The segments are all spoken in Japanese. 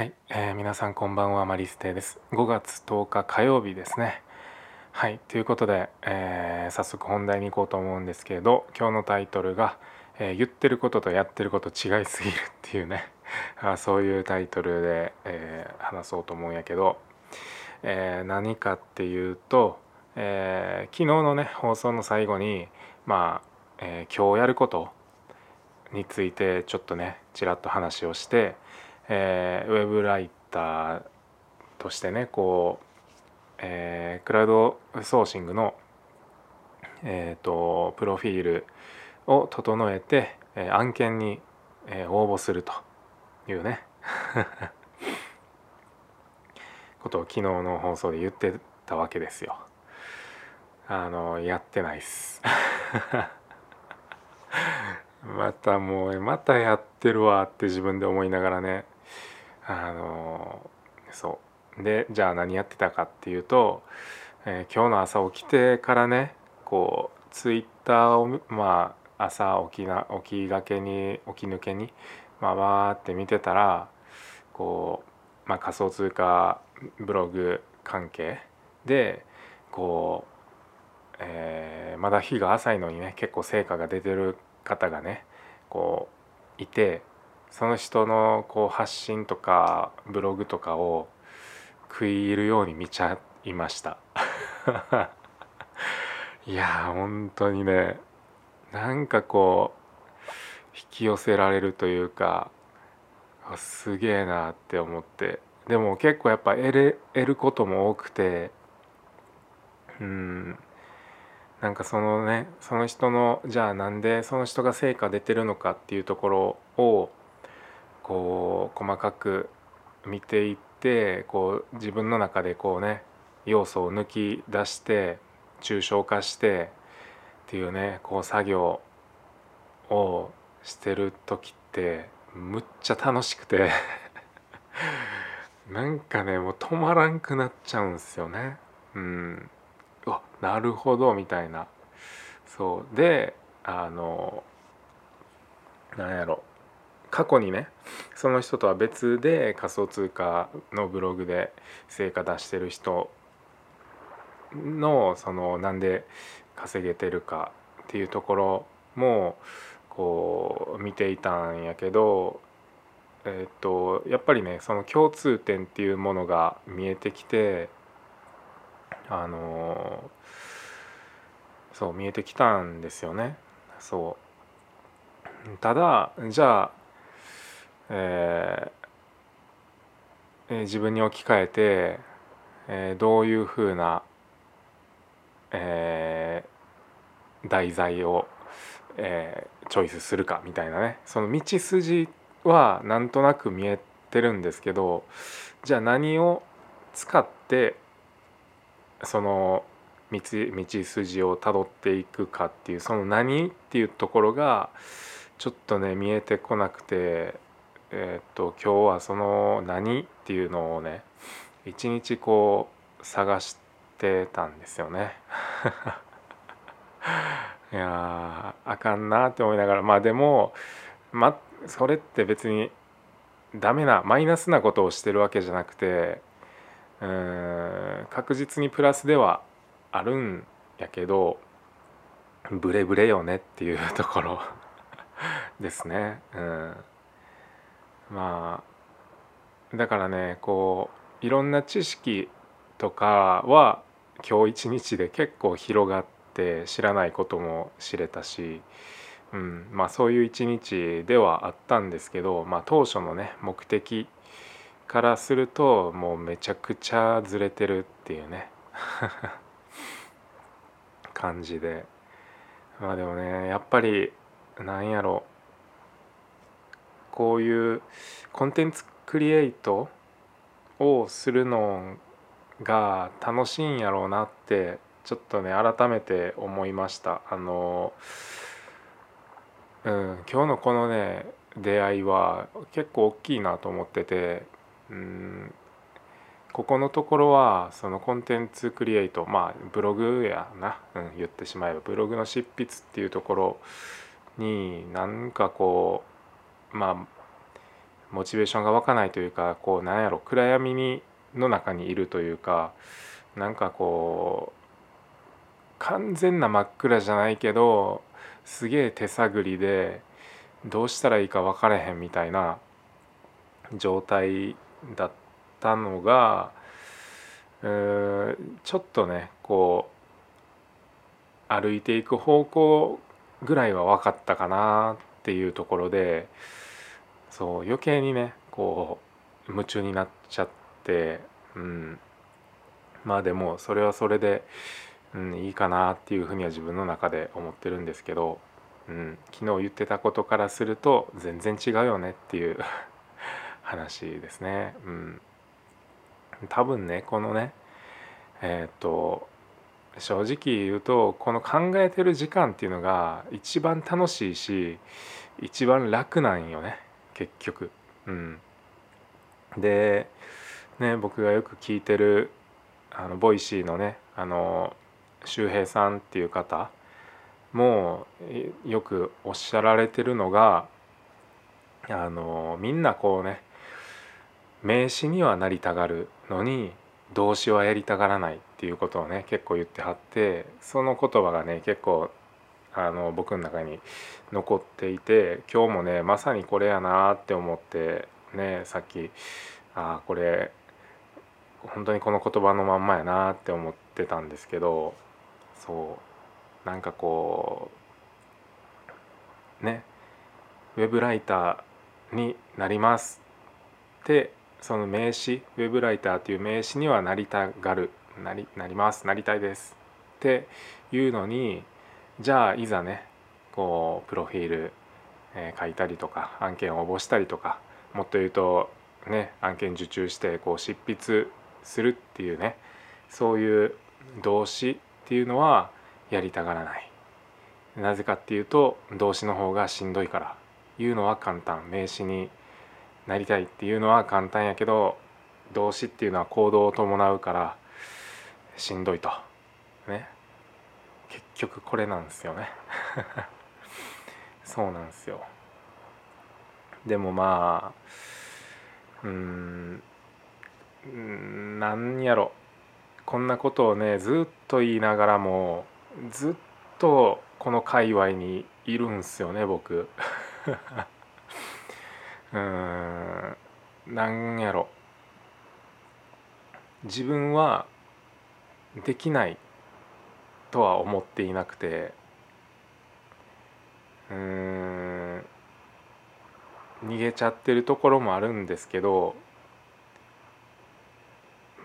はい、えー、皆さんこんばんは。マリステです。5月10日火曜日ですね。はい。ということで、えー、早速本題に行こうと思うんですけれど今日のタイトルが、えー、言ってることとやってること違いすぎるっていうね。あそういうタイトルで、え話そうと思うんやけど、え何かっていうと、え昨日のね放送の最後にまあ、え今日やることについてちょっとねちらっと話をしてえー、ウェブライターとしてねこう、えー、クラウドソーシングの、えーと、プロフィールを整えて、えー、案件に、えー、応募するというね ことを昨日の放送で言ってたわけですよ。あのやってないっす。またもうまたやってるわって自分で思いながらねあのそう。でじゃあ何やってたかっていうと、えー、今日の朝起きてからねこうツイッターをまあ朝起きな起きがけに起き抜けにまあわーって見てたらこう、まあ、仮想通貨ブログ関係でこう、えー、まだ日が浅いのにね結構成果が出てる方がねこういてその人のこう発信とかブログとかを食い入るように見ちゃいました。いや本当にねなんかこう引き寄せられるというかすげえなって思って。でも結構やっぱ得る得ることも多くてうんなんかそのねその人のじゃあなんでその人が成果出てるのかっていうところをこう細かく見ていってこう自分の中でこうね要素を抜き出して抽象化してっていうねこう作業をしてる時ってむっちゃ楽しくて なんかねもう止まらんくなっちゃうんですよね。うん、わなるほどみたいな。そうであのなんやろ過去にねその人とは別で仮想通貨のブログで成果出してる人のそのなんで稼げてるかっていうところもこう見ていたんやけどえっとやっぱりねその共通点っていうものが見えてきてあのそう見えてきたんですよね。そうただじゃあえー、自分に置き換えて、えー、どういうふうな、えー、題材を、えー、チョイスするかみたいなね。その道筋はなんとなく見えてるんですけどじゃあ何を使ってその道道筋をたどっていくかっていうその何っていうところがちょっとね見えてこなくてえっ、と今日はその何っていうのをね一日こう探してたんですよね。いやあかんなって思いながらまあでもまそれって別にダメなマイナスなことをしてるわけじゃなくてうん確実にプラスではあるんやけどブレブレよねっていうところですね。うんまあだからねこういろんな知識とかは今日一日で結構広がって知らないことも知れたし、うん、まあそういう一日ではあったんですけど、まあ、当初のね目的からするともうめちゃくちゃずれてるっていうね 感じで。まあでもねやっぱりなんやろこういうコンテンツクリエイトをするのが楽しいんやろうなってちょっとね改めて思いました。あのうん今日のこのね出会いは結構大きいなと思っててうんここのところはそのコンテンツクリエイトまあブログやな、うん、言ってしまえばブログの執筆っていうところになんかこうまあモチベーションが湧かないというかこうなんやろ暗闇にの中にいるというかなんかこう完全な真っ暗じゃないけどすげえ手探りでどうしたらいいか分からへんみたいな状態だったのがちょっとねこう歩いていく方向ぐらいは分かったかなっていうところでそう余計にねこう夢中になっちゃってうん。まあでもそれはそれで、うん、いいかなっていうふうには自分の中で思ってるんですけど、うん、昨日言ってたことからすると全然違うよねっていう 話ですね。うん、多分ねこのねえっ、と正直言うとこの考えてる時間っていうのが一番楽しいし一番楽なんよね。結局。うん、でね僕がよく聞いてるあの Voicy のねあの周平さんっていう方もよくおっしゃられてるのがあのみんなこうね名詞にはなりたがるのに動詞はやりたがらないっていうことをね結構言ってはってその言葉がね結構あの僕の中に残っていて今日もねまさにこれやなって思ってねさっきああこれ本当にこの言葉のまんまやなって思ってたんですけどそうなんかこうねウェブライターになりますってその名詞ウェブライターという名詞にはなりたがるなりなりますなりたいですっていうのにじゃあいざねこうプロフィール、えー、書いたりとか案件を応募したりとかもっと言うとね案件受注してこう執筆するっていうねそういう動詞っていうのはやりたがらない。なぜかっていうと動詞の方がしんどいから。言うのは簡単。名詞になりたいっていうのは簡単やけど動詞っていうのは行動を伴うからしんどいと。ね。結局これなんですよね。そうなんですよ。でもまあうんなんやろ。こんなことをねずっと言いながらもずっとこの界隈にいるんすよね僕。うんなんやろ。自分はできない。とは思っていなくてうん逃げちゃってるところもあるんですけど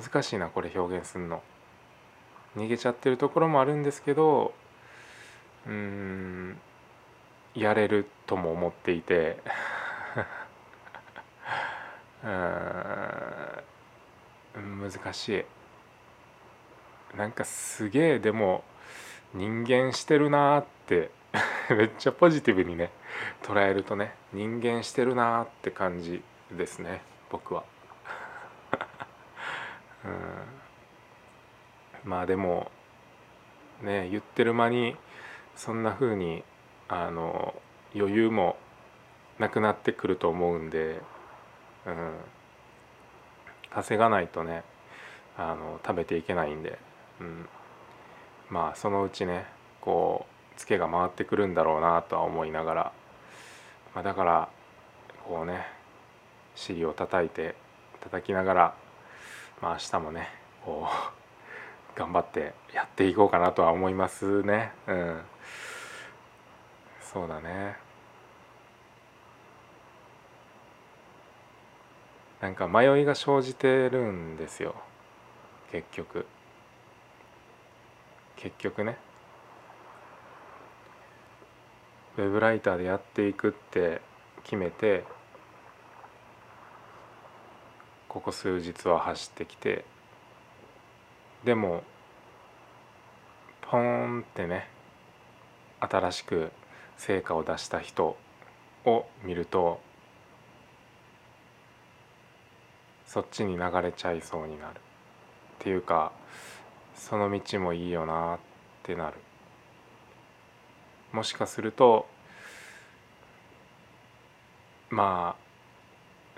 難しいなこれ表現すんの。逃げちゃってるところもあるんですけどうんやれるとも思っていて うん難しい。なんかすげえでも人間してるなーって めっちゃポジティブにね捉えるとね人間してるなーって感じですね僕は。うん。まあでもね言ってる間にそんな風にあの余裕もなくなってくると思うんで、うん、稼がないとねあの食べていけないんで、うん、まあそのうちねこうツケが回ってくるんだろうなとは思いながら、まあ、だからこうね尻を叩いて叩きながらまあ明日もねこう 頑張ってやっていこうかなとは思いますね。うん。そうだね。なんか迷いが生じてるんですよ。結局。結局ね。ウェブライターでやっていくって決めてここ数日は走ってきてでもポーンってね新しく成果を出した人を見るとそっちに流れちゃいそうになる。っていうかその道もいいよなってなる。もしかするとまあ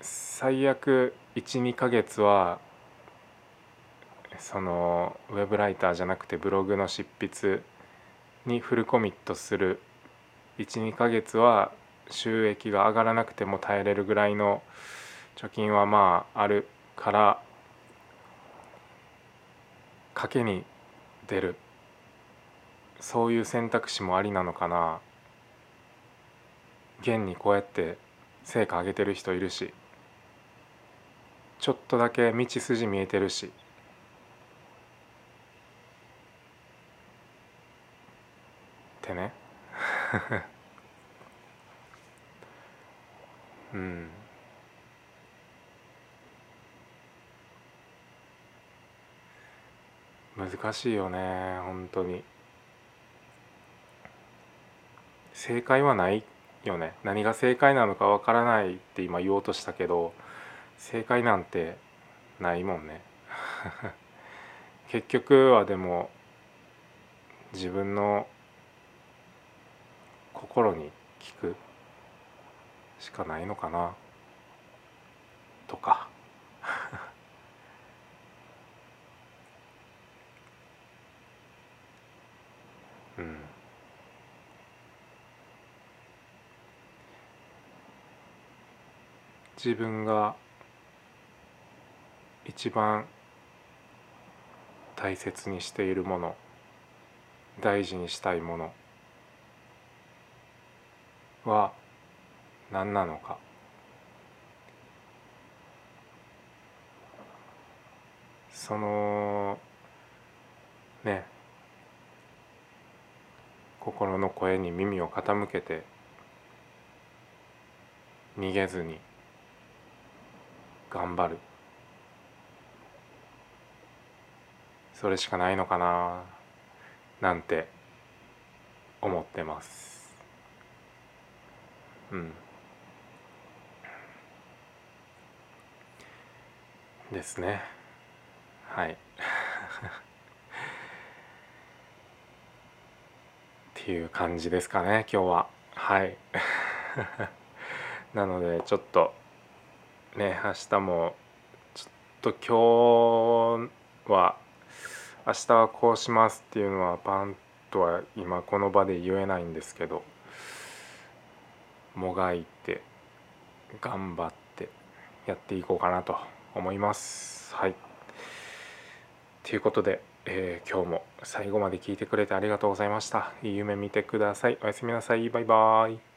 最悪12ヶ月はそのウェブライターじゃなくてブログの執筆にフルコミットする。12ヶ月は収益が上がらなくても耐えれるぐらいの貯金はまああるから賭けに出る。そういう選択肢もありなのかな。現にこうやって成果上げてる人いるし。ちょっとだけ道筋見えてるし。ってねうん難しいよね本当に。正解はないよね。何が正解なのかわからないって今言おうとしたけど正解なんてないもんね。結局はでも自分の心に聞くしかないのかなとか。うん。自分が一番大切にしているもの大事にしたいものは何なのか。そのね心の声に耳を傾けて逃げずに頑張る。それしかないのかななんて思ってます。うん。ですね。はい。っていう感じですかね今日は。はい。なのでちょっとね明日もちょっと今日は明日はこうしますっていうのはパンとは今この場で言えないんですけどもがいて頑張ってやっていこうかなと思います。はい。ということでえー、今日も最後まで聞いてくれてありがとうございました。いい夢見てください。おやすみなさい。バイバーイ。